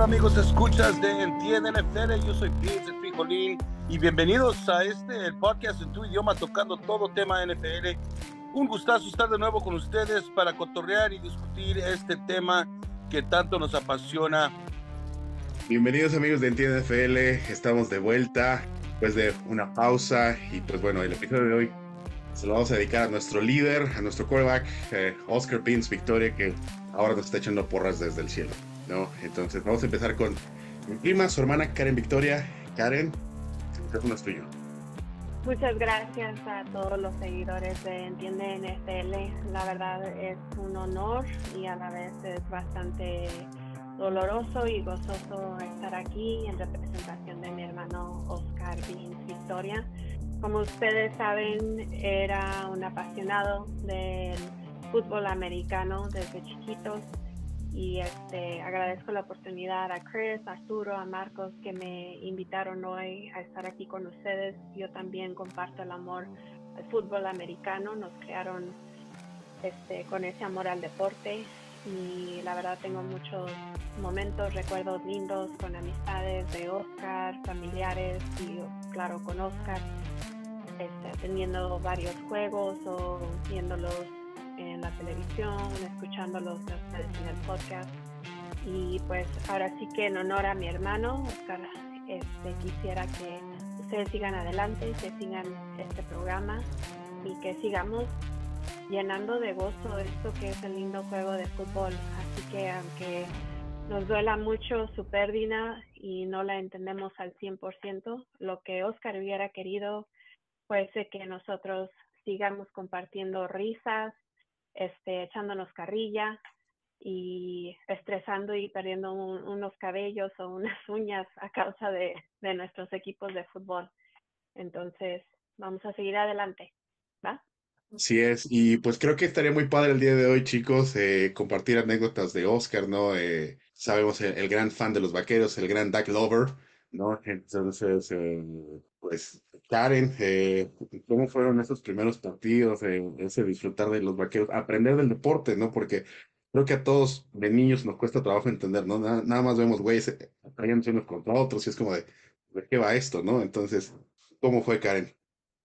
Amigos, escuchas de Entiende NFL, yo soy Pies el Frijolín y bienvenidos a este el podcast en tu idioma tocando todo tema NFL. Un gustazo estar de nuevo con ustedes para cotorrear y discutir este tema que tanto nos apasiona. Bienvenidos amigos de Entiende NFL, estamos de vuelta después de una pausa y pues bueno, el episodio de hoy se lo vamos a dedicar a nuestro líder, a nuestro quarterback, eh, Oscar Pins Victoria, que ahora nos está echando porras desde el cielo. ¿No? Entonces vamos a empezar con mi prima, su hermana Karen Victoria. Karen, el micrófono es tuyo. Muchas gracias a todos los seguidores de Entiende NFL. La verdad es un honor y a la vez es bastante doloroso y gozoso estar aquí en representación de mi hermano Oscar Victoria. Como ustedes saben, era un apasionado del fútbol americano desde chiquitos y este, agradezco la oportunidad a Chris, a Arturo, a Marcos que me invitaron hoy a estar aquí con ustedes. Yo también comparto el amor al fútbol americano, nos crearon este, con ese amor al deporte y la verdad tengo muchos momentos, recuerdos lindos con amistades de Oscar, familiares y claro con Oscar, este, teniendo varios juegos o viéndolos en la televisión, escuchándolos en el podcast. Y pues ahora sí que en honor a mi hermano, Oscar, este, quisiera que ustedes sigan adelante, que sigan este programa y que sigamos llenando de gozo esto que es el lindo juego de fútbol. Así que aunque nos duela mucho su pérdida y no la entendemos al 100%, lo que Oscar hubiera querido fuese que nosotros sigamos compartiendo risas, este, echándonos carrilla y estresando y perdiendo unos cabellos o unas uñas a causa de, nuestros equipos de fútbol. Entonces, vamos a seguir adelante, ¿va? Así es, y pues creo que estaría muy padre el día de hoy, chicos, eh, compartir anécdotas de Oscar, ¿no? Eh, sabemos el, gran fan de los vaqueros, el gran Duck Lover, ¿no? Entonces, eh, pues, Karen, eh, ¿cómo fueron esos primeros partidos, eh, ese disfrutar de los vaqueros, aprender del deporte, ¿no? Porque creo que a todos de niños nos cuesta trabajo entender, ¿no? Nada, más vemos güeyes trayéndose unos contra otros y es como de, ¿de qué va esto, no? Entonces, ¿cómo fue, Karen?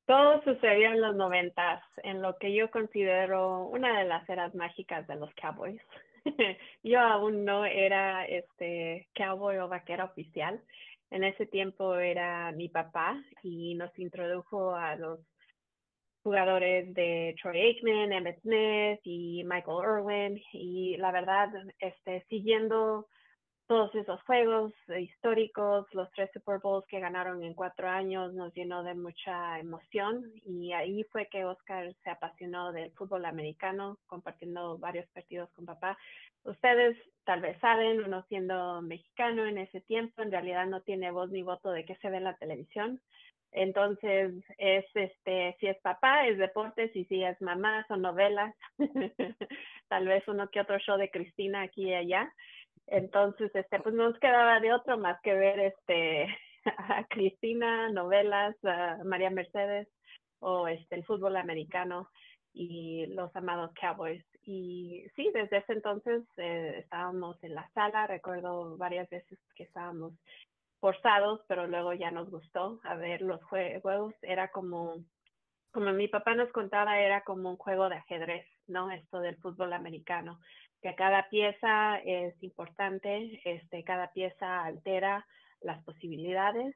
Todo sucedió en los noventas, en lo que yo considero una de las eras mágicas de los Cowboys. yo aún no era este cowboy o vaquera oficial, en ese tiempo era mi papá y nos introdujo a los jugadores de Troy Aikman, Emmett Smith y Michael Irwin y la verdad, este, siguiendo todos esos juegos históricos, los tres Super Bowls que ganaron en cuatro años, nos llenó de mucha emoción y ahí fue que Oscar se apasionó del fútbol americano, compartiendo varios partidos con papá. Ustedes tal vez saben, uno siendo mexicano en ese tiempo, en realidad no tiene voz ni voto de qué se ve en la televisión. Entonces, es este, si es papá, es deportes, y si es mamá, son novelas. tal vez uno que otro show de Cristina aquí y allá. Entonces, este, pues no nos quedaba de otro más que ver este a Cristina, novelas, a María Mercedes o este el fútbol americano y los amados Cowboys. Y sí, desde ese entonces eh, estábamos en la sala, recuerdo varias veces que estábamos forzados, pero luego ya nos gustó a ver los juegos. Era como, como mi papá nos contaba, era como un juego de ajedrez, ¿no? Esto del fútbol americano que cada pieza es importante, este, cada pieza altera las posibilidades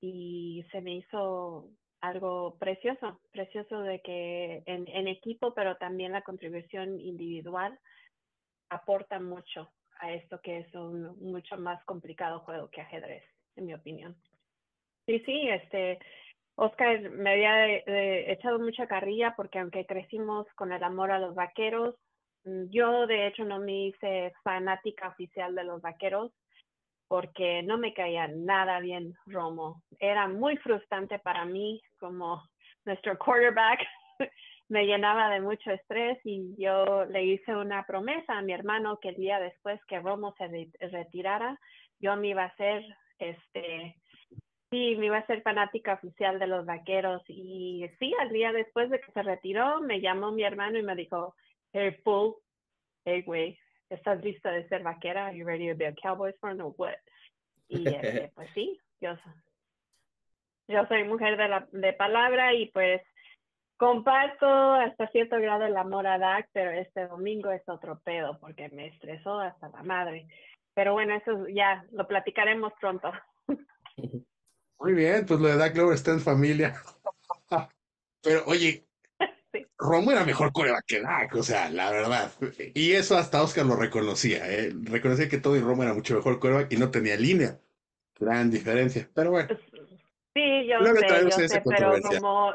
y se me hizo algo precioso, precioso de que en, en equipo, pero también la contribución individual aporta mucho a esto que es un mucho más complicado juego que ajedrez, en mi opinión. Sí, sí, este, Oscar me había eh, echado mucha carrilla porque aunque crecimos con el amor a los vaqueros, Mm, yo de hecho no me hice fanática oficial de los vaqueros porque no me caía nada bien Romo. Era muy frustrante para mí como nuestro quarterback. me llenaba de mucho estrés y yo le hice una promesa a mi hermano que el día después que Romo se retirara, yo me iba a hacer, este, sí, me iba a ser fanática oficial de los vaqueros. Y sí, al día después de que se retiró, me llamó mi hermano y me dijo, hey, full, hey, güey, ¿estás lista de ser vaquera? Are you ready to be a Cowboys fan or what? Y este, pues sí, yo, yo soy mujer de, la, de palabra y pues comparto hasta cierto grado el amor a Dak, pero este domingo es otro pedo porque me estresó hasta la madre. Pero bueno, eso ya lo platicaremos pronto. Muy bien, pues lo de Dak Glover está en familia. Pero oye, Romo era mejor coreback que Dak, o sea, la verdad. Y eso hasta Oscar lo reconocía, ¿eh? Reconocía que todo y Romo era mucho mejor coreback y no tenía línea. Gran diferencia, pero bueno. Sí, yo sé, sé pero como,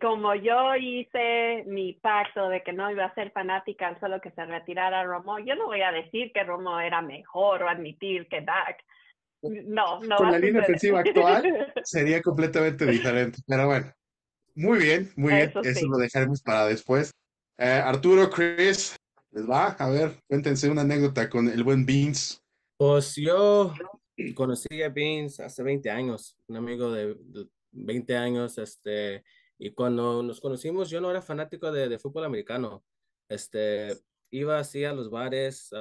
como yo hice mi pacto de que no iba a ser fanática solo que se retirara Romo, yo no voy a decir que Romo era mejor o admitir que Dak. No, no. Con la línea ofensiva actual sería completamente diferente, pero bueno. Muy bien, muy bien. Eso lo dejaremos para después. Eh, Arturo, Chris, ¿les va? A ver, cuéntense una anécdota con el buen Beans. Pues yo conocí a Beans hace 20 años, un amigo de, 20 años, este, y cuando nos conocimos yo no era fanático de, fútbol americano, este, iba así a los bares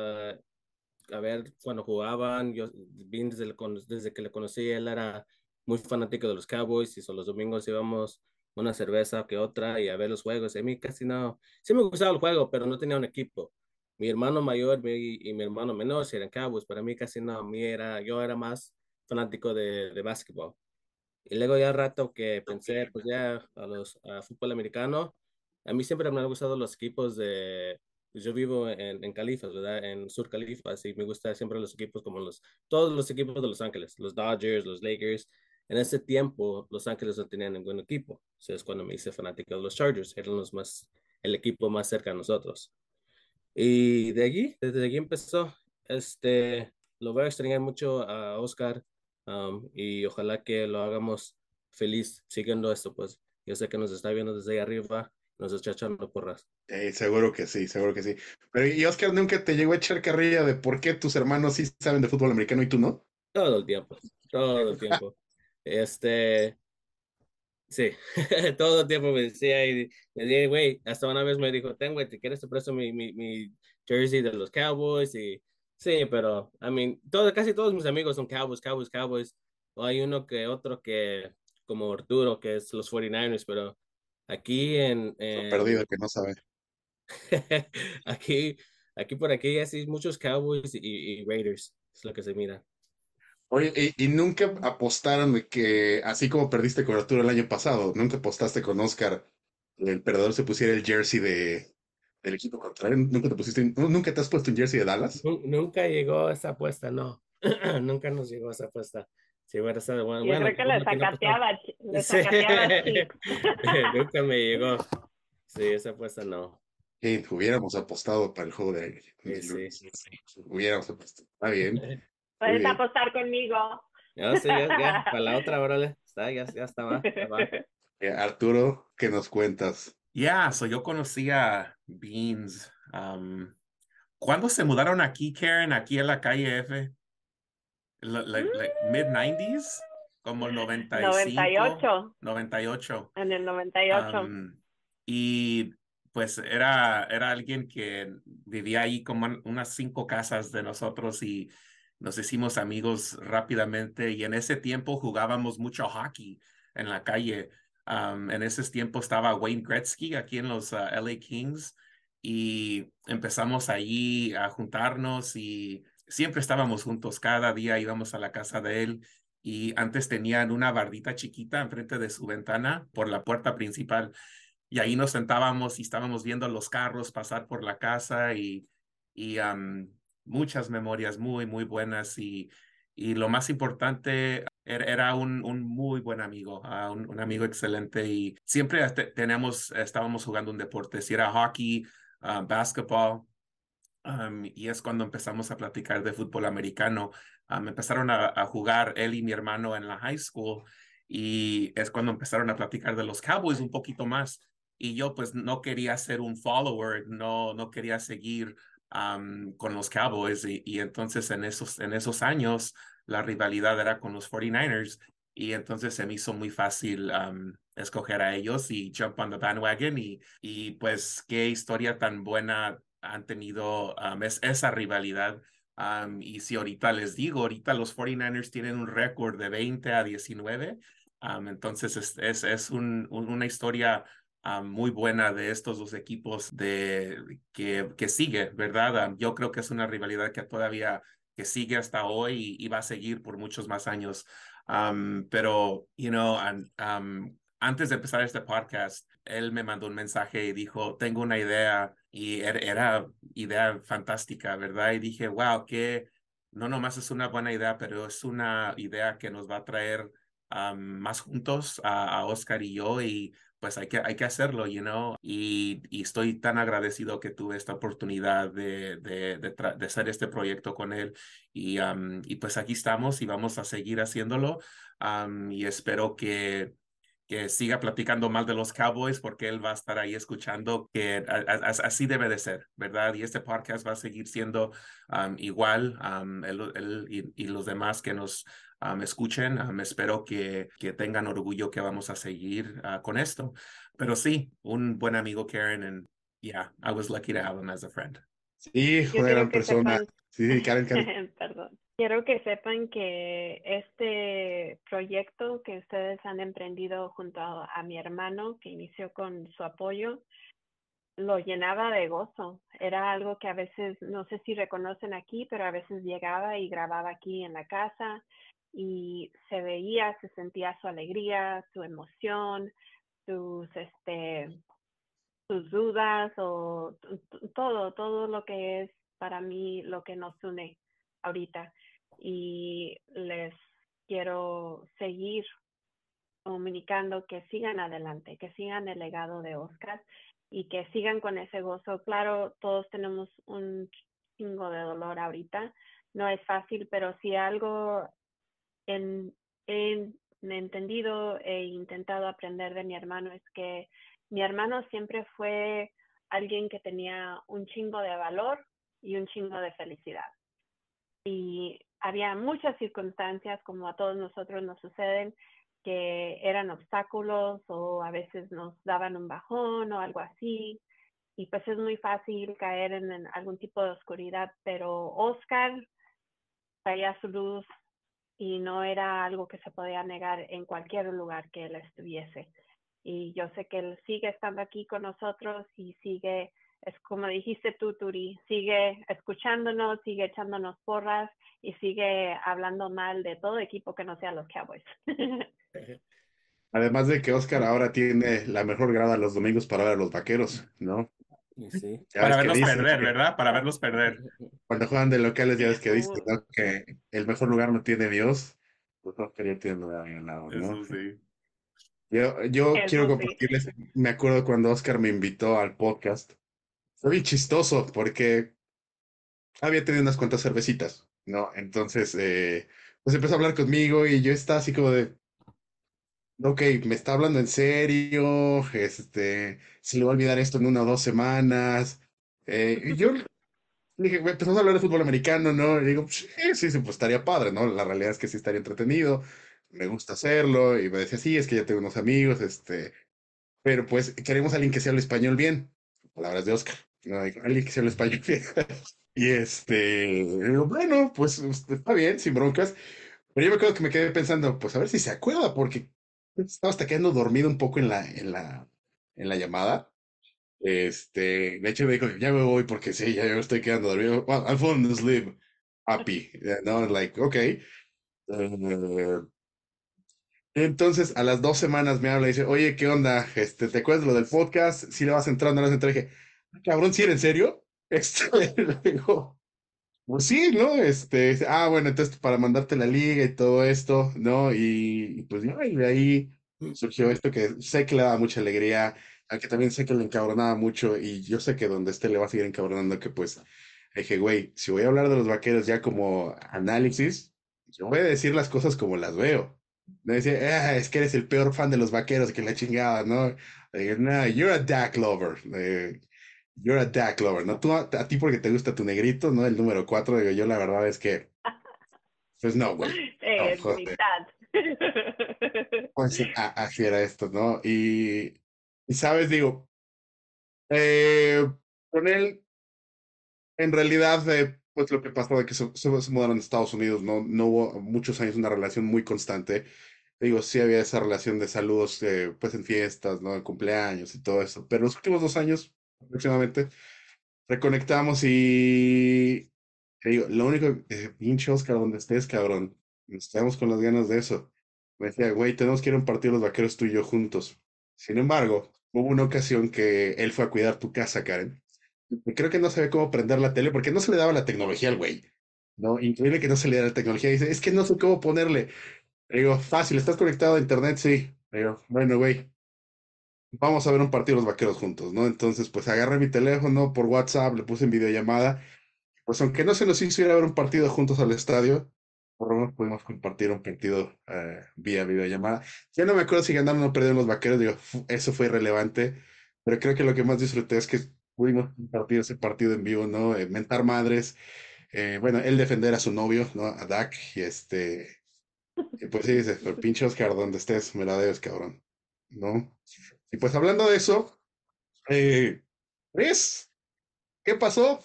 a ver cuando jugaban, yo, Beans desde, desde que le conocí, él era muy fanático de los Cowboys y son los domingos íbamos una cerveza que otra y a ver los juegos. A mí casi no, sí me gustaba el juego, pero no tenía un equipo. Mi hermano mayor y mi hermano menor eran Cowboys, para mí casi no, mí era, yo era más fanático de, de básquetbol. Y luego ya rato que pensé, pues ya a los a fútbol americano, a mí siempre me han gustado los equipos de, pues yo vivo en, en Califas, ¿verdad? En Sur Califas y me gustan siempre los equipos como los, todos los equipos de Los Ángeles, los Dodgers, los Lakers, en ese tiempo, Los Ángeles no tenían ningún equipo. O sea, es cuando me hice fanático de los Chargers. Eran los más, el equipo más cerca a nosotros. Y de allí, desde allí empezó. Este, lo voy a extrañar mucho a Oscar um, y ojalá que lo hagamos feliz siguiendo esto, pues. Yo sé que nos está viendo desde ahí arriba, nos está echando porras. Eh, seguro que sí, seguro que sí. Pero ¿y Oscar nunca te llegó a echar carrilla de por qué tus hermanos sí saben de fútbol americano y tú no? Todo el tiempo, todo el tiempo. Este, sí, todo el tiempo me decía y me decía, güey, hasta una vez me dijo, ten, güey, ¿te quieres te presto mi, mi, mi, jersey de los Cowboys? Y sí, pero, I mean, todo, casi todos mis amigos son Cowboys, Cowboys, Cowboys. O hay uno que otro que, como Arturo, que es los 49ers, pero aquí en... en... Perdido, que no sabe. aquí, aquí por aquí, así muchos Cowboys y, y Raiders, es lo que se mira. Oye, y, nunca apostaron de que, así como perdiste con Arturo el año pasado, nunca apostaste con Oscar, el perdedor se pusiera el jersey de, del equipo contrario. ¿Nunca te pusiste, nunca te has puesto un jersey de Dallas? Nunca llegó esa apuesta, no. nunca nos llegó esa apuesta. Sí, bueno, Yo bueno, creo que le sacateaba, le sacateaba Nunca me llegó. Sí, esa apuesta no. hubiéramos apostado para el juego de sí, sí, sí, Hubiéramos apostado. Está bien. Puedes apostar conmigo. Ya, sí, ya, ya, para la otra, órale. Está, ya, ya estaba. Arturo, ¿qué nos cuentas? Ya, so yo conocí a Beans. Um, ¿Cuándo se mudaron aquí, Karen? Aquí en la calle F. mid-90s? Como el 95. 98. 98. En el 98. Um, y pues era, era alguien que vivía ahí como unas cinco casas de nosotros y nos hicimos amigos rápidamente y en ese tiempo jugábamos mucho hockey en la calle. en ese tiempo estaba Wayne Gretzky aquí en los ah, LA Kings y empezamos allí a juntarnos y siempre estábamos juntos. Cada día íbamos a la casa de él y antes tenían una bardita chiquita enfrente de su ventana por la puerta principal y ahí nos sentábamos y estábamos viendo los carros pasar por la casa y, y muchas memorias muy, muy buenas y, y lo más importante, er, era un, un muy buen amigo, uh, un, amigo excelente y siempre tenemos, estábamos jugando un deporte, si era hockey, uh, basketball, um, y es cuando empezamos a platicar de fútbol americano. Um, empezaron a, a, jugar él y mi hermano en la high school y es cuando empezaron a platicar de los Cowboys un poquito más. Y yo pues no quería ser un follower, no, no quería seguir con los Cowboys y, entonces en esos, en esos años la rivalidad era con los 49ers y entonces se me hizo muy fácil escoger a ellos y jump on the bandwagon y, y pues qué historia tan buena han tenido esa rivalidad. Y si ahorita les digo, ahorita los 49ers tienen un récord de 20 a 19. Um, entonces es, es, es un, una historia muy buena de estos dos equipos de, que, que sigue, ¿verdad? yo creo que es una rivalidad que todavía que sigue hasta hoy y, va a seguir por muchos más años. pero, you know, antes de empezar este podcast, él me mandó un mensaje y dijo, tengo una idea y er, era, idea fantástica, ¿verdad? Y dije, wow, que no nomás es una buena idea, pero es una idea que nos va a traer más juntos a, a, Oscar y yo y pues hay que, hay que hacerlo, you know, y, estoy tan agradecido que tuve esta oportunidad de, de, de, hacer este proyecto con él y, y pues aquí estamos y vamos a seguir haciéndolo y espero que que siga platicando mal de los Cowboys porque él va a estar ahí escuchando que así debe de ser, ¿verdad? Y este podcast va a seguir siendo igual. él, y, los demás que nos escuchen, espero que, que tengan orgullo que vamos a seguir ah, con esto. Pero sí, un buen amigo Karen, and yeah, I was lucky to have him as a friend. Sí, una gran persona. Sí, Karen, Karen. Perdón. Quiero que sepan que este proyecto que ustedes han emprendido junto a, mi hermano, que inició con su apoyo, lo llenaba de gozo. Era algo que a veces, no sé si reconocen aquí, pero a veces llegaba y grababa aquí en la casa y se veía, se sentía su alegría, su emoción, sus, este, sus dudas o todo, todo lo que es para mí lo que nos une ahorita. Y les quiero seguir comunicando que sigan adelante, que sigan el legado de Oscar y que sigan con ese gozo. Claro, todos tenemos un chingo de dolor ahorita, no es fácil, pero si algo he entendido e intentado aprender de mi hermano es que mi hermano siempre fue alguien que tenía un chingo de valor y un chingo de felicidad. Y había muchas circunstancias, como a todos nosotros nos suceden, que eran obstáculos o a veces nos daban un bajón o algo así. Y pues es muy fácil caer en, algún tipo de oscuridad, pero Oscar traía su luz y no era algo que se podía negar en cualquier lugar que él estuviese. Y yo sé que él sigue estando aquí con nosotros y sigue, es como dijiste tú, Turi, sigue escuchándonos, sigue echándonos porras y sigue hablando mal de todo equipo que no sea los Cowboys. Además de que Oscar ahora tiene la mejor grada los domingos para ver a los vaqueros, ¿no? Sí. Para verlos perder, ¿verdad? Para verlos perder. Cuando juegan de locales, ya ves que dicen que el mejor lugar no tiene Dios. Pues Oscar ya tiene lugar en lado, ¿no? Eso sí. Yo, yo quiero compartirles, me acuerdo cuando Oscar me invitó al podcast. Fue bien chistoso porque había tenido unas cuantas cervecitas. ¿no? Entonces, eh, pues empezó a hablar conmigo y yo estaba así como de, ok, me está hablando en serio, este, se le va a olvidar esto en una o dos semanas. Eh, y yo dije, empezamos a hablar de fútbol americano, ¿no? Y digo, sí, sí, sí, pues estaría padre, ¿no? La realidad es que sí estaría entretenido, me gusta hacerlo, y me decía, sí, es que ya tengo unos amigos, este, pero pues queremos a alguien que se hable español bien. Palabras de Oscar, ¿no? Alguien que se hable español bien. Y este, bueno, pues este, está bien, sin broncas. Pero yo me acuerdo que me quedé pensando, pues a ver si se acuerda, porque estaba hasta quedando dormido un poco en la, en la, en la llamada. Este, de hecho me dijo, ya me voy porque sí, ya me estoy quedando dormido. Well, I'm falling asleep. Happy. No, like, ok. Eh, entonces, a las dos semanas me habla y dice, oye, ¿qué onda? Este, ¿te acuerdas de lo del podcast? Si le vas entrando, no le vas entrando. dije, ah, cabrón, ¿sí era en serio? Este, digo, pues sí, ¿no? Este, ah, bueno, entonces para mandarte la liga y todo esto, ¿no? Y, pues de ahí surgió esto que sé que le daba mucha alegría, aunque también sé que le encabronaba mucho y yo sé que donde esté le va a seguir encabronando que pues dije, güey, si voy a hablar de los vaqueros ya como análisis, yo voy a decir las cosas como las veo. No decía, ah, es que eres el peor fan de los vaqueros que la chingada, ¿no? Dije, no, you're a Dak lover. You're a Dak lover, ¿no? Tú, a, ti porque te gusta tu negrito, ¿no? El número cuatro, digo yo, la verdad es que. Pues no, güey. Eh, pues así era esto, ¿no? Y, y sabes, digo, eh, con él en realidad, eh, pues lo que pasó de que se, se, se mudaron a Estados Unidos, no, no hubo muchos años una relación muy constante. Digo, sí había esa relación de saludos, eh, pues en fiestas, ¿no? En cumpleaños y todo eso. Pero los últimos dos años, aproximadamente, reconectamos y te digo, lo único, eh, pinche Oscar, donde estés, cabrón, quedamos con las ganas de eso. Me decía, güey, tenemos que ir a un partido los vaqueros tú y yo juntos. Sin embargo, hubo una ocasión que él fue a cuidar tu casa, Karen. Creo que no sabía cómo prender la tele porque no se le daba la tecnología al güey. ¿no? Increíble que no se le diera la tecnología. Dice, es que no sé cómo ponerle. Le digo, fácil, ¿estás conectado a internet? Sí. Le digo, bueno, güey, vamos a ver un partido de los vaqueros juntos, ¿no? Entonces, pues agarré mi teléfono por WhatsApp, le puse en videollamada. Pues aunque no se nos hizo ir a ver un partido juntos al estadio, por lo menos pudimos compartir un partido eh, vía videollamada. Ya no me acuerdo si ganaron o perdieron los vaqueros, digo, eso fue irrelevante, pero creo que lo que más disfruté es que pudimos compartir ese partido en vivo, ¿no? Eh, mentar madres, eh, bueno, él defender a su novio, ¿no? A Dak, y este, pues sí, dice, pero pinche Oscar, donde estés, me la debes, cabrón, ¿no? Y pues hablando de eso, eh, Chris, ¿qué pasó?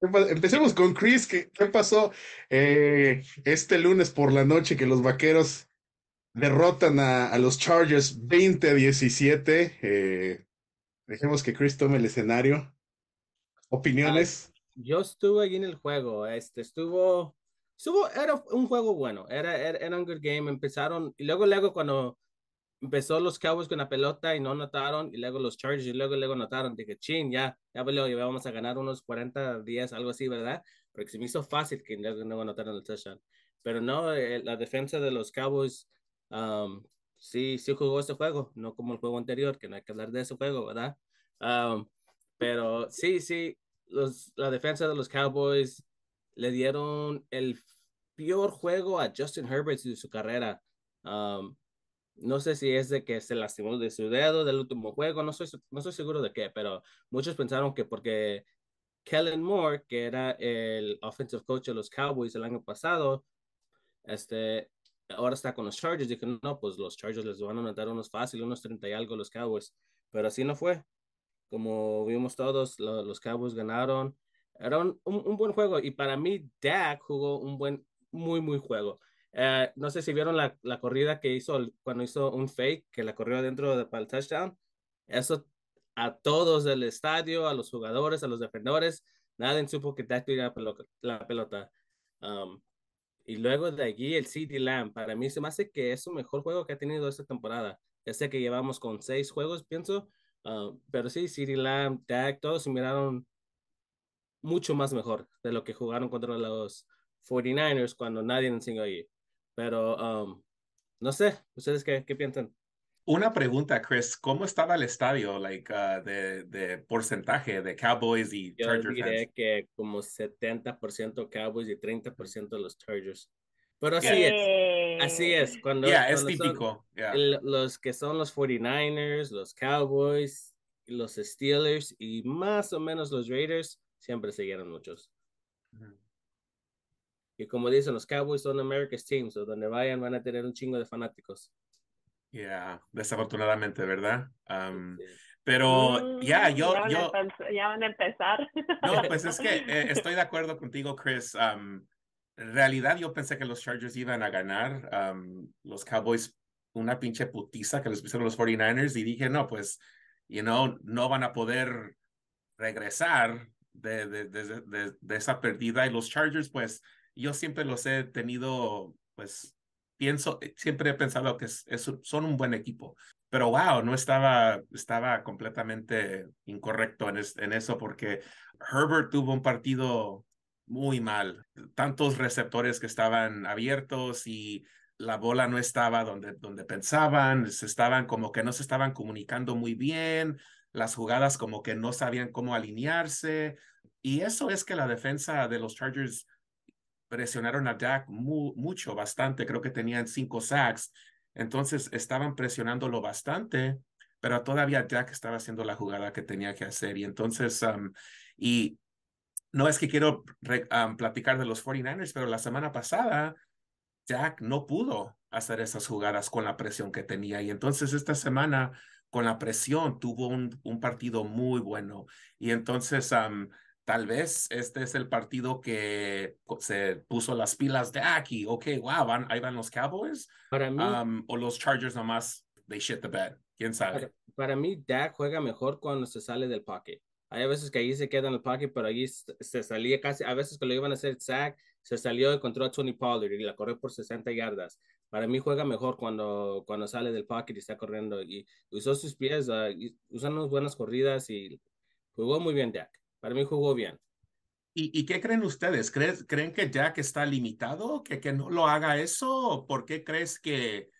Empecemos con Chris, ¿qué, pasó eh, este lunes por la noche que los vaqueros derrotan a, a los Chargers 20-17? Eh, dejemos que Chris tome el escenario. ¿Opiniones? Yo estuve ahí en el juego, este estuvo, estuvo, era un juego bueno, era, era, era un good game, empezaron, y luego, luego cuando empezó los Cowboys con la pelota y no notaron, y luego los Chargers y luego, luego notaron, dije, chin, ya, ya valió, vamos a ganar unos 40 días, algo así, ¿verdad? Porque se me hizo fácil que luego no notaron el touchdown. Pero no, eh, la defensa de los Cowboys um, sí, sí jugó este juego, no como el juego anterior, que no hay que hablar de ese juego, ¿verdad? Um, pero sí, sí, los, la defensa de los Cowboys le dieron el peor juego a Justin Herbert de su carrera. Um, no sé si es de que se lastimó de su dedo del último juego, no soy, no estoy seguro de qué, pero muchos pensaron que porque Kellen Moore, que era el offensive coach de los Cowboys el año pasado, este, ahora está con los Chargers, dije, no, pues los Chargers les van a anotar unos fáciles, unos 30 y algo los Cowboys, pero así no fue. Como vimos todos, lo, los Cowboys ganaron. Era un, un, buen juego y para mí Dak jugó un buen, muy, muy juego. Uh, no sé si vieron la, la, corrida que hizo cuando hizo un fake, que la corrió dentro de, para el touchdown. Eso a todos del estadio, a los jugadores, a los defensores, nadie supo que Dak la. La pelota. Um, y luego de allí el CD Lamb, para mí se me hace que es el mejor juego que ha tenido esta temporada. Ya sé que llevamos con seis juegos, pienso, uh, pero sí, CD Lamb, Dak, todos se miraron mucho más mejor de lo que jugaron contra los 49ers cuando nadie enseñó allí. Pero um, no sé, ¿ustedes qué, qué, piensan? Una pregunta, Chris, ¿cómo estaba el estadio like, uh, de, de, porcentaje de Cowboys y Yo Chargers? Yo diría que como 70% Cowboys y 30% los Chargers. Pero así yeah. es, así es. Cuando, yeah, cuando es típico. Yeah. El, los que son los 49ers, los Cowboys, los Steelers y más o menos los Raiders, siempre siguieron muchos. Uh -huh. Y como dicen, los Cowboys son America's Team, so donde vayan van a tener un chingo de fanáticos. Ya, yeah, desafortunadamente, ¿verdad? Um, sí. Pero mm, ya, yeah, yo... Ya, yo van ya van a empezar. No, pues es que eh, estoy de acuerdo contigo, Chris. Um, en realidad yo pensé que los Chargers iban a ganar. Um, los Cowboys, una pinche putiza que les pusieron los 49ers y dije, no, pues, you know, no van a poder regresar de, de, de, de, de esa pérdida. Y los Chargers, pues, yo siempre los he tenido, pues, pienso, siempre he pensado que son un buen equipo. Pero wow, no estaba, estaba completamente incorrecto en, en eso porque Herbert tuvo un partido muy mal. Tantos receptores que estaban abiertos y la bola no estaba donde, donde pensaban, se estaban como que no se estaban comunicando muy bien, las jugadas como que no sabían cómo alinearse. Y eso es que la defensa de los Chargers presionaron a Dak mu mucho, bastante, creo que tenían cinco sacks, entonces estaban presionándolo bastante, pero todavía Dak estaba haciendo la jugada que tenía que hacer y entonces, um, y no es que quiero platicar de los 49ers, pero la semana pasada Dak no pudo hacer esas jugadas con la presión que tenía y entonces esta semana con la presión tuvo un, un partido muy bueno y entonces um, tal vez este es el partido que se puso las pilas de aquí. Ok, wow, van, ahí van los Cowboys. Para mí, um, o los Chargers nomás, they shit the bed. ¿Quién sabe? Para, para, mí, Dak juega mejor cuando se sale del pocket. Hay veces que ahí se queda en el pocket, pero ahí se salía casi, a veces que le iban a hacer sack, se salió y encontró a Tony Pollard y la corrió por 60 yardas. Para mí juega mejor cuando, cuando sale del pocket y está corriendo y usó sus pies, uh, usó unas buenas corridas y jugó muy bien Dak. Para mí jugó bien. ¿Y, ¿Y, qué creen ustedes? ¿Creen, ¿Creen que Jack está limitado? ¿Que, que no lo haga eso? ¿Por qué crees que,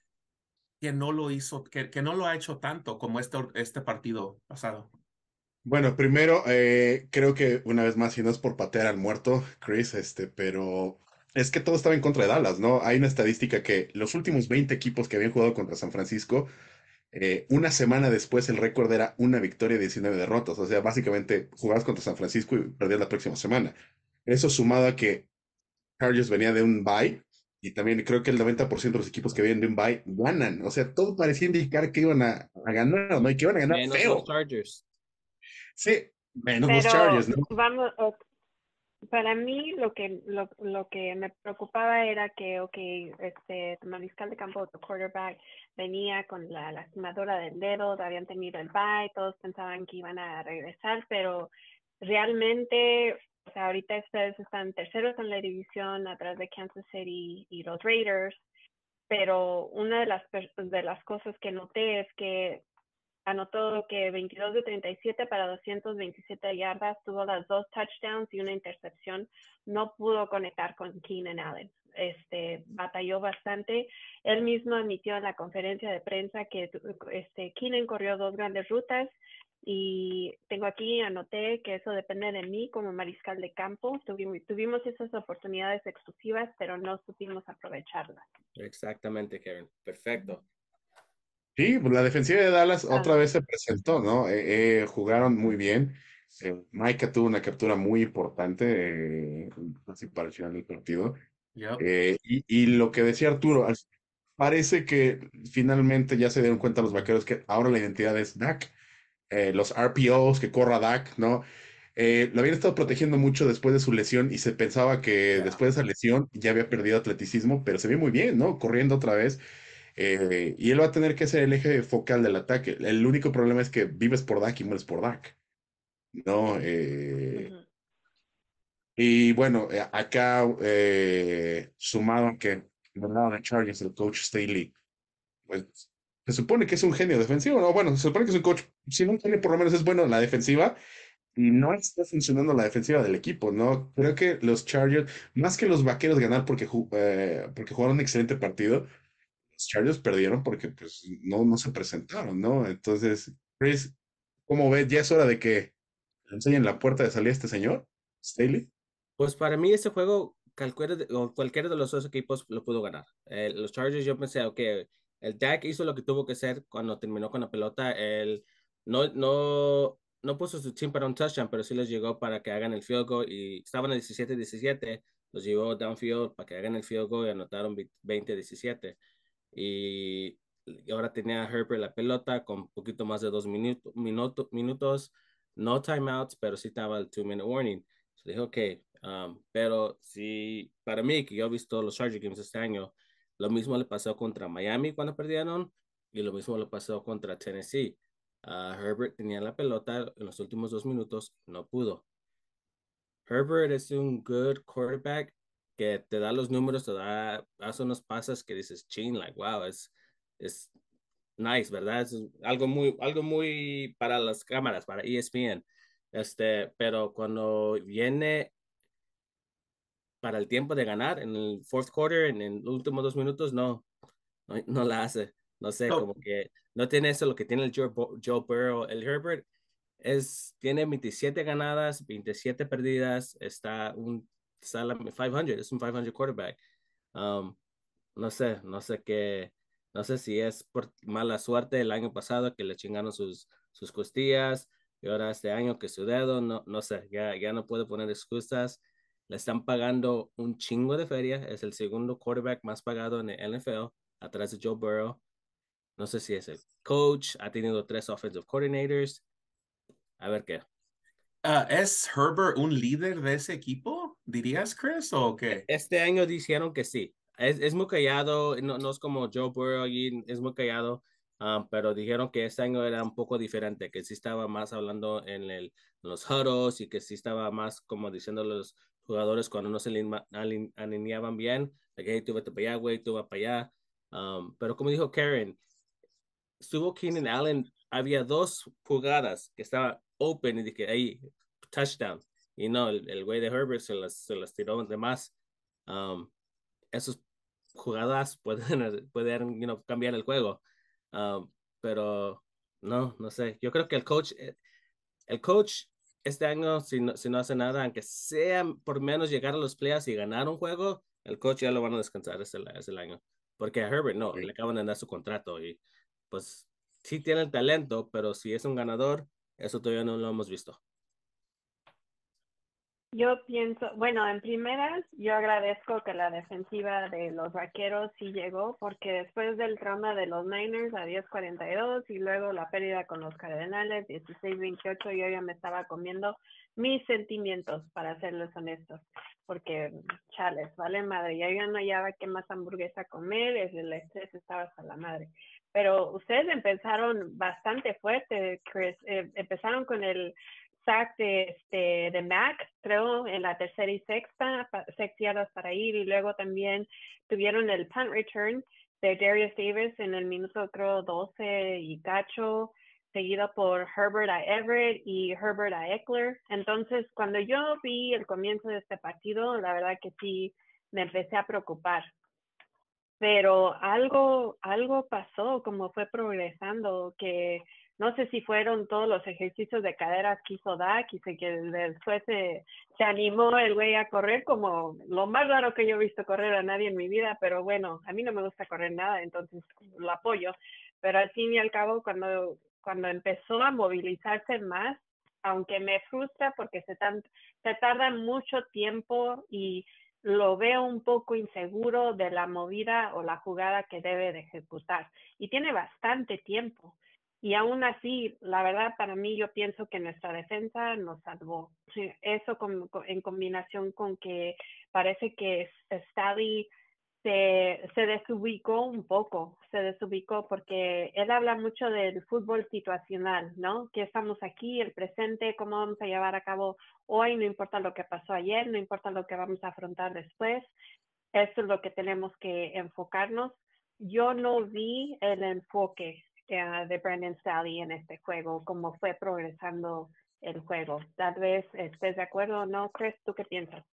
que no lo hizo, que, que no lo ha hecho tanto como este, este partido pasado? Bueno, primero, eh, creo que una vez más, y no es por patear al muerto, Chris, este, pero es que todo estaba en contra de Dallas, ¿no? Hay una estadística que los últimos 20 equipos que habían jugado contra San Francisco, eh, una semana después el récord era una victoria y 19 derrotas. O sea, básicamente jugabas contra San Francisco y perdías la próxima semana. Eso sumado a que Chargers venía de un bye y también creo que el 90% de los equipos que vienen de un bye ganan. O sea, todo parecía indicar que iban a, ganar, ¿no? Y que iban a ganar menos feo. Los Chargers. Sí, menos Pero los Chargers, ¿no? Vamos, para mí lo que lo, lo que me preocupaba era que, ok, este mariscal de campo, tu quarterback, venía con la lastimadora del dedo, habían tenido el bye, todos pensaban que iban a regresar, pero realmente, o sea, ahorita ustedes están terceros en la división atrás de Kansas City y los Raiders, pero una de las, de las cosas que noté es que anotó que 22 de 37 para 227 yardas, tuvo las dos touchdowns y una intercepción. No pudo conectar con Keenan Allen. Este, batalló bastante. Él mismo admitió en la conferencia de prensa que este, Keenan corrió dos grandes rutas y tengo aquí, anoté que eso depende de mí como mariscal de campo. Tuvimos, tuvimos esas oportunidades exclusivas, pero no supimos aprovecharlas. Exactamente, Karen. Perfecto. Sí, pues la defensiva de Dallas otra vez se presentó, ¿no? Eh, eh, jugaron muy bien. Eh, Micah tuvo una captura muy importante, así para el final del partido. Yep. Y, y, lo que decía Arturo, parece que finalmente ya se dieron cuenta los vaqueros que ahora la identidad es Dak. los RPOs, que corra Dak, ¿no? lo habían estado protegiendo mucho después de su lesión y se pensaba que Yeah. después de esa lesión ya había perdido atleticismo, pero se ve muy bien, ¿no? Corriendo otra vez. Eh, y él va a tener que ser el eje focal del ataque. El único problema es que vives por Dak y mueres por Dak. ¿No? Eh, y bueno, eh, acá eh, sumado a que del lado de Chargers, el coach Staley, pues se supone que es un genio defensivo, ¿no? Bueno, se supone que es un coach, si no genio, por lo menos es bueno en la defensiva, y no está funcionando la defensiva del equipo, ¿no? Creo que los Chargers, más que los vaqueros ganar porque, eh, porque jugaron un excelente partido, los Chargers perdieron porque pues no, no se presentaron, ¿no? Entonces, Chris, ¿cómo ves? Ya es hora de que le enseñen la puerta de salida a este señor, Staley. Pues para mí ese juego, cualquiera de, cualquiera de los dos equipos lo pudo ganar. Eh, los Chargers yo pensé, ok, el Dak hizo lo que tuvo que hacer cuando terminó con la pelota. Él no, no, no puso su team para un touchdown, pero sí les llegó para que hagan el field goal y estaban en 17-17, los llevó downfield para que hagan el field goal y anotaron 20-17. Y, ahora tenía Herbert la pelota con un poquito más de dos minuto, minuto, minutos, no timeouts, pero sí estaba el two-minute warning. So dije, ok, um, pero sí, para mí, que yo he visto los Charger Games este año, lo mismo le pasó contra Miami cuando perdieron y lo mismo le pasó contra Tennessee. Uh, Herbert tenía la pelota en los últimos dos minutos, no pudo. Herbert es un good quarterback que te da los números, te da, hace unos pases que dices, chin, like, wow, es, es nice, ¿verdad? Es algo muy, algo muy para las cámaras, para ESPN. Este, pero cuando viene para el tiempo de ganar en el fourth quarter, en, en los últimos dos minutos, no, no, no la hace. No sé, No. como que no tiene eso lo que tiene el Joe, Joe Burrow. El Herbert es, tiene 27 ganadas, 27 perdidas, está un está a la 500, es un 500 quarterback. Um, no sé, no sé qué, no sé si es por mala suerte el año pasado que le chingaron sus, sus costillas y ahora este año que su dedo, no, no sé, ya, ya no puede poner excusas. Le están pagando un chingo de feria, es el segundo quarterback más pagado en el NFL, atrás de Joe Burrow. No sé si es el coach, ha tenido tres offensive coordinators. A ver qué. Ah, ¿Es Herbert un líder de ese equipo? ¿Dirías, Chris, o qué? Este año dijeron que sí. Es, es muy callado, no, no es como Joe Burrow allí, es muy callado, ah, pero dijeron que este año era un poco diferente, que sí estaba más hablando en, el, los huddles y que sí estaba más como diciendo a los jugadores cuando no se alineaban bien, que hey, tú vete para allá, güey, tú para allá. Um, pero como dijo Karen, estuvo Keenan Allen, había dos jugadas que estaba open y dije, ahí, touchdown. Y no, el, güey de Herbert se las, se las tiró de más. Um, esas jugadas pueden, pueden you know, cambiar el juego. Um, pero no, no sé. Yo creo que el coach, eh, el coach este año, si no, si no hace nada, aunque sea por menos llegar a los playoffs y ganar un juego, el coach ya lo van a descansar ese, ese año. Porque a Herbert no, le acaban de dar su contrato y pues sí tiene el talento, pero si es un ganador, eso todavía no lo hemos visto. Yo pienso, bueno, en primeras, yo agradezco que la defensiva de los vaqueros sí llegó, porque después del trauma de los Niners a 10-42 y luego la pérdida con los Cardenales 16-28, yo ya me estaba comiendo mis sentimientos, para serles honestos, porque, chales, vale madre, ya yo no hallaba qué más hamburguesa comer, el estrés estaba hasta la madre. Pero ustedes empezaron bastante fuerte, Chris, eh, empezaron con el sack de, este, de Mac, creo, en la tercera y sexta, seis para ir, y luego también tuvieron el punt return de Darius Davis en el minuto, creo, 12 y cacho, seguido por Herbert a Everett y Herbert a Eckler. Entonces, cuando yo vi el comienzo de este partido, la verdad que sí me empecé a preocupar. Pero algo, algo pasó, como fue progresando, que no sé si fueron todos los ejercicios de caderas que hizo Dak y que después se, se animó el güey a correr como lo más raro que yo he visto correr a nadie en mi vida, pero bueno, a mí no me gusta correr nada, entonces lo apoyo. Pero al fin y al cabo, cuando, cuando empezó a movilizarse más, aunque me frustra porque se, tan, se tarda mucho tiempo y lo veo un poco inseguro de la movida o la jugada que debe de ejecutar. Y tiene bastante tiempo. Y aún así, la verdad, para mí, yo pienso que nuestra defensa nos salvó. Eso en combinación con que parece que Staley se, se desubicó un poco, se desubicó porque él habla mucho del fútbol situacional, ¿no? Que estamos aquí, el presente, cómo vamos a llevar a cabo hoy, no importa lo que pasó ayer, no importa lo que vamos a afrontar después. Eso es lo que tenemos que enfocarnos. Yo no vi el enfoque de Brandon Sally en este juego, cómo fue progresando el juego. Tal vez estés de acuerdo o no, Chris, ¿tú qué piensas?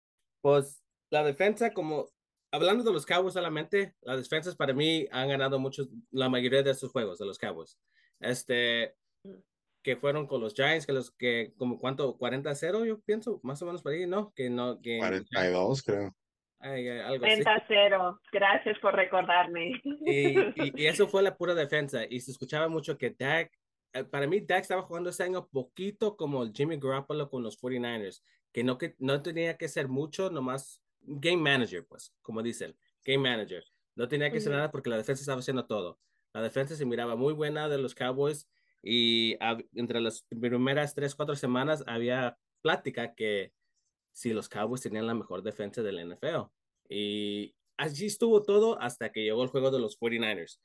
Pues la defensa, como hablando de los Cowboys solamente, las defensas para mí han ganado mucho, la mayoría de sus juegos de los Cowboys. Este, mm. que fueron con los Giants, que los que, como cuánto, 40-0, yo pienso, más o menos por ahí, ¿no? Que no, que 42, creo. Ay, algo cero. Gracias por recordarme. Y, y, eso fue la pura defensa. Y se escuchaba mucho que Dak, eh, para mí Dak estaba jugando ese año poquito como el Jimmy Garoppolo con los 49ers, que no, que no tenía que ser mucho, nomás game manager, pues, como dicen, game manager. No tenía que hacer nada porque la defensa estaba haciendo todo. La defensa se miraba muy buena de los Cowboys y entre las primeras tres, cuatro semanas había plática que si los Cowboys tenían la mejor defensa del NFL. Y allí estuvo todo hasta que llegó el juego de los 49ers.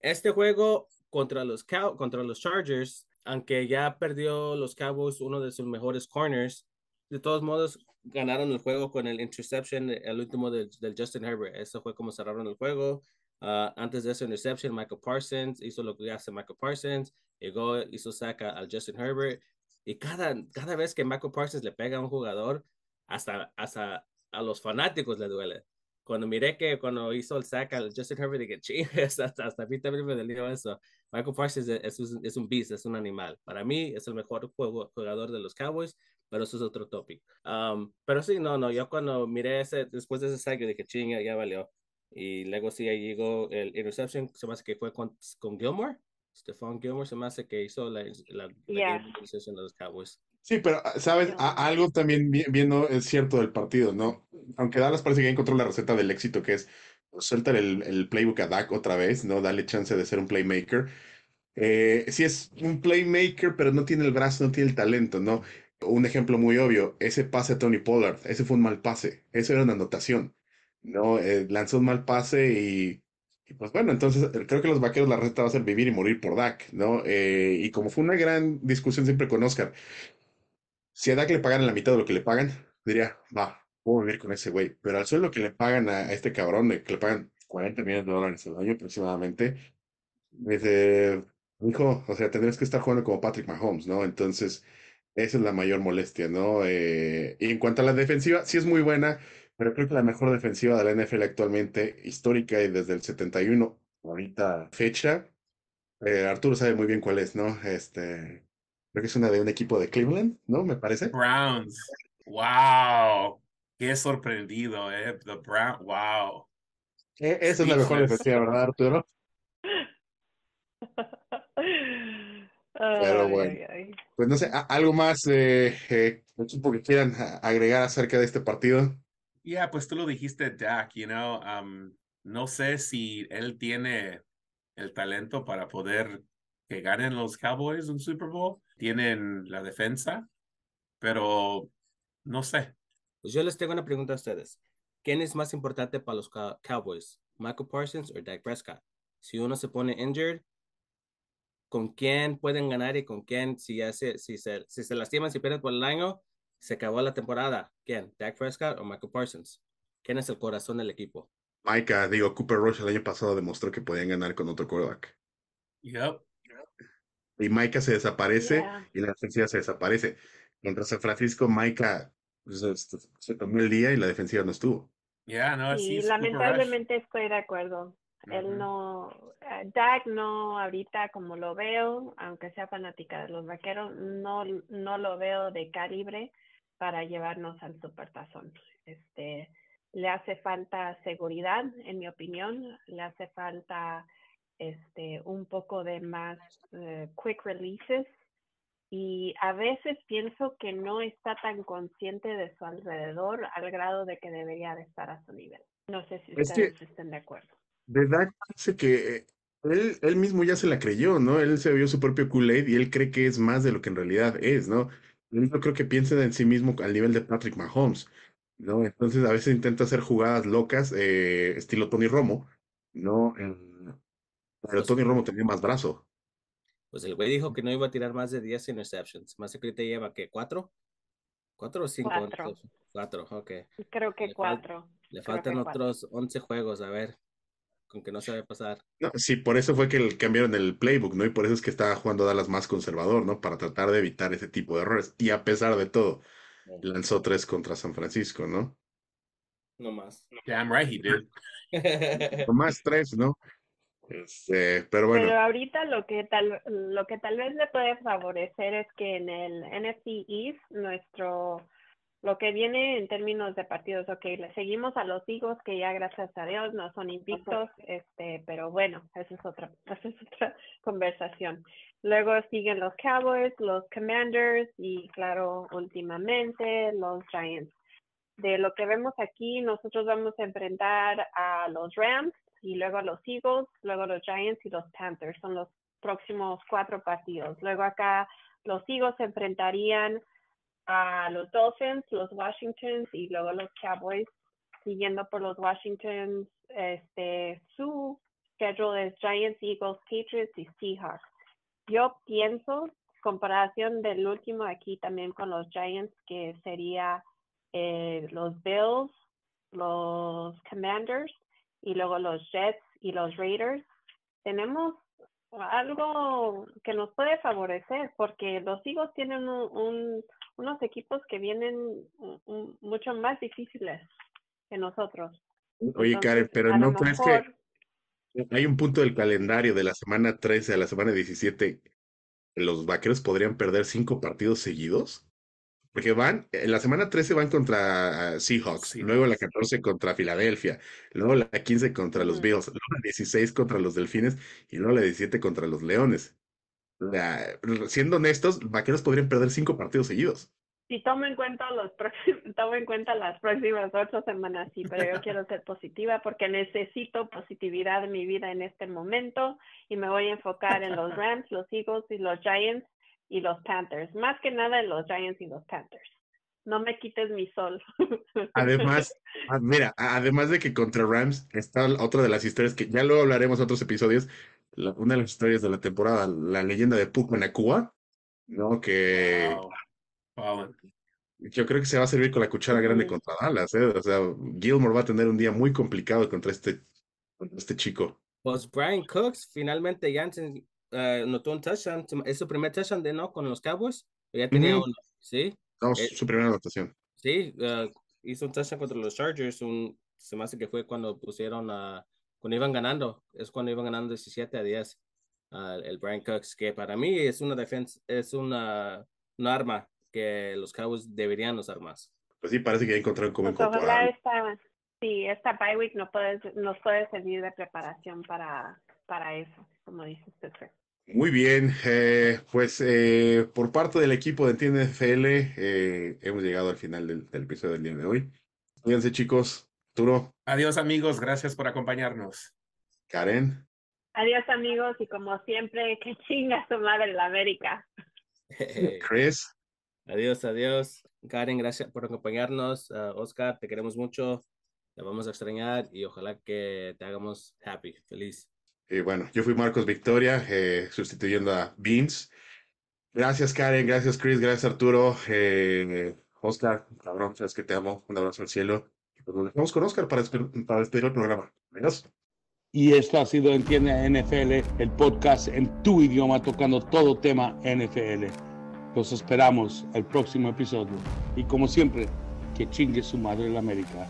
Este juego contra los, contra los Chargers, aunque ya perdió los Cowboys uno de sus mejores corners, de todos modos ganaron el juego con el interception, el último del, Justin Herbert. Eso fue como cerraron el juego. Ah, antes de ese interception, Michael Parsons hizo lo que hace Michael Parsons, llegó, hizo saca al Justin Herbert. Y cada, cada vez que Michael Parsons le pega a un jugador, hasta, hasta a los fanáticos le duele. Cuando miré que cuando hizo el sack al Justin Herbert, dije, chingas, hasta, hasta a mí también me dolió eso. Michael Parsons es, es, un beast, es un animal. Para mí es el mejor jugador de los Cowboys, pero eso es otro topic. Um, pero sí, no, no, yo cuando miré ese, después de ese sack, dije, chinga, ya valió. Y luego sí, ahí llegó el interception, se me hace que fue con, con Gilmore. Stephon Gilmore se me hace que hizo la, la, yeah. de los Cowboys. Sí, pero, ah, ¿sabes? algo también viendo es cierto del partido, ¿no? Aunque Dallas parece que ya encontró la receta del éxito, que es suelta el, el playbook a Dak otra vez, ¿no? Dale chance de ser un playmaker. Eh, sí es un playmaker, pero no tiene el brazo, no tiene el talento, ¿no? Un ejemplo muy obvio, ese pase a Tony Pollard, ese fue un mal pase, eso era una anotación, ¿no? Eh, lanzó un mal pase y, y, pues bueno, entonces creo que los vaqueros la receta va a ser vivir y morir por Dak, ¿no? Eh, y como fue una gran discusión siempre con Oscar, si a Dak le pagan la mitad de lo que le pagan, diría, va, puedo vivir con ese güey, pero al suelo que le pagan a, este cabrón, de que le pagan 40 millones de dólares al año aproximadamente, dice, hijo, o sea, tendrías que estar jugando como Patrick Mahomes, ¿no? Entonces, esa es la mayor molestia, ¿no? Eh, y en cuanto a la defensiva, sí es muy buena, pero creo que la mejor defensiva de la NFL actualmente, histórica y desde el 71, ahorita fecha, eh, Arturo sabe muy bien cuál es, ¿no? Este, creo que es una de un equipo de Cleveland, ¿no? Me parece. Browns. Wow. Qué sorprendido, ¿eh? The Brown. Wow. E, esa es la mejor defensiva, ¿verdad, Arturo? Pero bueno, pues no sé, algo más, eh, eh, que quieran agregar acerca de este partido. Ya, pues tú lo dijiste, Jack, you know, um, no sé si él tiene el talento para poder que ganen los Cowboys un Super Bowl, tienen la defensa, pero no sé. Pues yo les tengo una pregunta a ustedes. ¿Quién es más importante para los Cowboys, Michael Parsons o Dak Prescott? Si uno se pone injured, con quién pueden ganar y con quién, si, se, si, se, si se lastiman, si pierden por el año, se acabó la temporada. ¿Quién? ¿Dak Prescott o Michael Parsons? ¿Quién es el corazón del equipo? Micah, digo, Cooper Rush el año pasado demostró que podían ganar con otro quarterback. Yep. Y Micah se desaparece y la defensiva se desaparece. Contra San Francisco, Micah pues, se, tomó el día y la defensiva no estuvo. Yeah, no, sí, lamentablemente estoy de acuerdo. Él no, uh, Dak no ahorita como lo veo, aunque sea fanática de los vaqueros, no, no lo veo de calibre para llevarnos al supertazón. Este, le hace falta seguridad, en mi opinión, le hace falta este, un poco de más eh, quick releases y a veces pienso que no está tan consciente de su alrededor al grado de que debería de estar a su nivel. No sé si ustedes estén de acuerdo de Dak parece que él, él mismo ya se la creyó, ¿no? Él se vio su propio Kool-Aid y él cree que es más de lo que en realidad es, ¿no? Él no creo que piense en sí mismo al nivel de Patrick Mahomes, ¿no? Entonces a veces intenta hacer jugadas locas, eh, estilo Tony Romo, ¿no? Pero Tony Romo tenía más brazo. Pues el güey dijo que no iba a tirar más de 10 interceptions. Más que te lleva, ¿qué? ¿Cuatro? ¿Cuatro o cinco? Cuatro. Cuatro, ok. Creo que cuatro. le faltan otros 11 juegos, a ver con que no se va a pasar. No, sí, por eso fue que cambiaron el playbook, ¿no? Y por eso es que estaba jugando Dallas más conservador, ¿no? Para tratar de evitar ese tipo de errores. Y a pesar de todo, lanzó tres contra San Francisco, ¿no? No más. Damn right he did. no más tres, ¿no? Este, pero bueno. Pero ahorita lo que tal lo que tal vez le puede favorecer es que en el NFC East nuestro lo que viene en términos de partidos, ok, le seguimos a los higos que ya gracias a Dios no son invictos, este, pero bueno, esa es otra, esa es otra conversación. Luego siguen los Cowboys, los Commanders y claro, últimamente los Giants. De lo que vemos aquí, nosotros vamos a enfrentar a los Rams y luego los Eagles, luego los Giants y los Panthers. Son los próximos cuatro partidos. Luego acá los Eagles se enfrentarían a los Dolphins, los Washingtons y luego los Cowboys, siguiendo por los Washingtons, este, su schedule es Giants, Eagles, Patriots y Seahawks. Yo pienso, comparación del último aquí también con los Giants, que sería eh, los Bills, los Commanders y luego los Jets y los Raiders. Tenemos algo que nos puede favorecer porque los Eagles tienen un unos equipos que vienen mucho más difíciles que nosotros. Oye, Karen, pero ¿no crees que hay un punto del calendario de la semana 13 a la semana 17 los vaqueros podrían perder cinco partidos seguidos? Porque van, en la semana 13 van contra ah, Seahawks, luego la 14 contra Filadelfia, luego la 15 contra los Bills, luego la 16 contra los Delfines y luego la 17 contra los Leones. Siendo honestos, Vaqueros podrían perder cinco partidos seguidos. Si tomo en cuenta los tomo en cuenta las próximas ocho semanas, sí, pero yo quiero ser positiva porque necesito positividad en mi vida en este momento y me voy a enfocar en los Rams, los Eagles y los Giants y los Panthers. Más que nada los Giants y los Panthers. No me quites mi sol. Además, ah, mira, además de que contra Rams está otra de las historias que ya luego hablaremos en otros episodios, una de las historias de la temporada, la leyenda de Puka Nakua, ¿no? Que yo creo que se va a servir con la cuchara grande contra Dallas, ¿eh? O sea, Gilmore va a tener un día muy complicado contra este, este chico. Pues Brian Cooks finalmente ya uh, notó un touchdown, es su primer touchdown de no con los Cowboys, ya tenía uno, ¿sí? No, eh, su primera anotación. Sí, uh, hizo un touchdown contra los Chargers, un, se me hace que fue cuando pusieron a, cuando iban ganando, es cuando iban ganando 17 a 10, el Brian Cooks, que para mí es una defensa, es una, una arma que los Cowboys deberían usar más. Pues sí, parece que ya encontraron cómo pues Esta, sí, esta bye week no puede, nos puede servir de preparación para, para eso, como dice usted. Muy bien, eh, pues eh, por parte del equipo de Entiende FL eh, hemos llegado al final del, del, episodio del día de hoy. Cuídense chicos. Arturo. Adiós amigos, gracias por acompañarnos. Karen. Adiós amigos y como siempre, que chinga su madre la América. Chris. Adiós, adiós. Karen, gracias por acompañarnos. Uh, Oscar, te queremos mucho. Te vamos a extrañar y ojalá que te hagamos happy, feliz. Y bueno, yo fui Marcos Victoria, eh, sustituyendo a Beans. Gracias, Karen. Gracias, Chris. Gracias, Arturo. Eh, Oscar, cabrón, sabes que te amo. Un abrazo al cielo. Nos dejamos con Oscar para, para despedir el programa. Adiós. Y esto ha sido Entiende NFL, el podcast en tu idioma tocando todo tema NFL. Los esperamos el próximo episodio. Y como siempre, que chingue su madre la América.